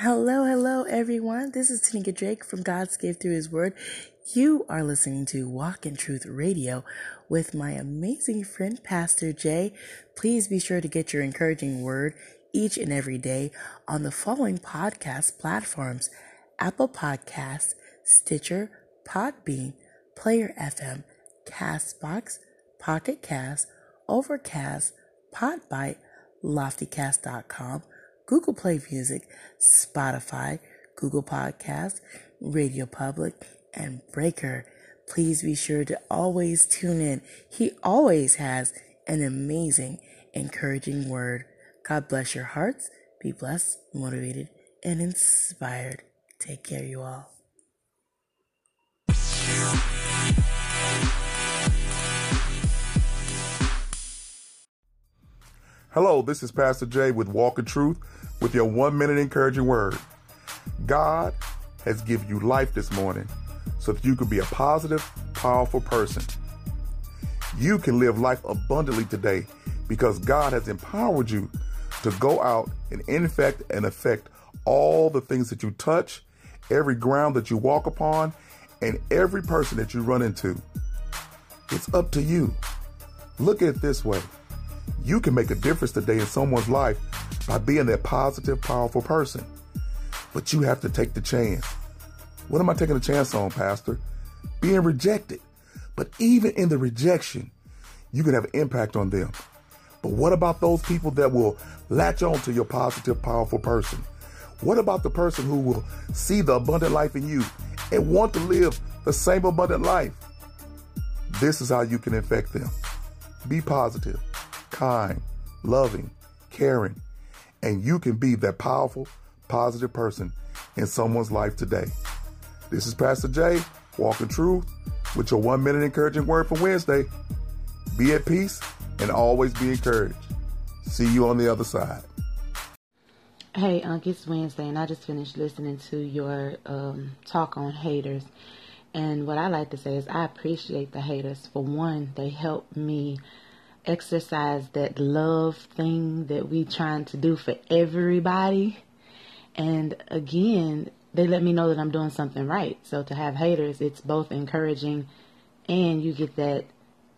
Hello, hello, everyone. This is Tanika Drake from God's Gift Through His Word. You are listening to Walk in Truth Radio with my amazing friend, Pastor Jay. Please be sure to get your encouraging word each and every day on the following podcast platforms Apple Podcasts, Stitcher, Podbean, Player FM, Castbox, Pocket Cast, Overcast, Podbite, Loftycast.com, Google Play Music, Spotify, Google Podcasts, Radio Public, and Breaker. Please be sure to always tune in. He always has an amazing, encouraging word. God bless your hearts. Be blessed, motivated, and inspired. Take care, you all. Hello, this is Pastor Jay with Walk in Truth with your one minute encouraging word. God has given you life this morning so that you can be a positive, powerful person. You can live life abundantly today because God has empowered you to go out and infect and affect all the things that you touch, every ground that you walk upon, and every person that you run into. It's up to you. Look at it this way. You can make a difference today in someone's life by being that positive, powerful person. But you have to take the chance. What am I taking a chance on, Pastor? Being rejected. But even in the rejection, you can have an impact on them. But what about those people that will latch on to your positive, powerful person? What about the person who will see the abundant life in you and want to live the same abundant life? This is how you can infect them. Be positive kind, loving, caring, and you can be that powerful, positive person in someone's life today. This is Pastor Jay, Walk in Truth, with your one minute encouraging word for Wednesday. Be at peace and always be encouraged. See you on the other side. Hey, Unc, it's Wednesday, and I just finished listening to your um, talk on haters. And what I like to say is, I appreciate the haters. For one, they help me exercise that love thing that we trying to do for everybody. And again, they let me know that I'm doing something right. So to have haters, it's both encouraging and you get that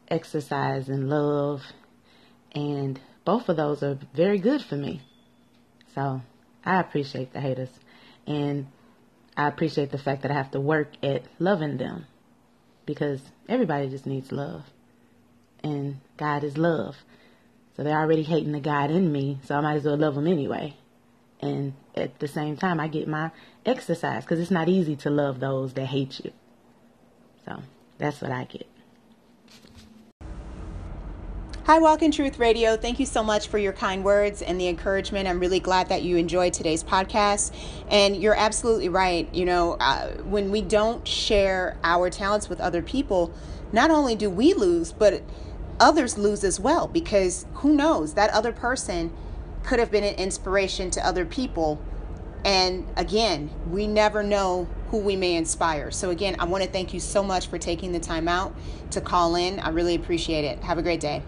exercise and love. And both of those are very good for me. So I appreciate the haters. And I appreciate the fact that I have to work at loving them because everybody just needs love and God is love. So they're already hating the God in me, so I might as well love them anyway. And at the same time, I get my exercise because it's not easy to love those that hate you. So that's what I get. Hi, Walk in Truth Radio. Thank you so much for your kind words and the encouragement. I'm really glad that you enjoyed today's podcast. And you're absolutely right. You know, uh, when we don't share our talents with other people, not only do we lose, but others lose as well because who knows? That other person could have been an inspiration to other people. And again we never know who we may inspire. So again i want to thank you so much for taking the time out to call in. I really appreciate it. Have a great day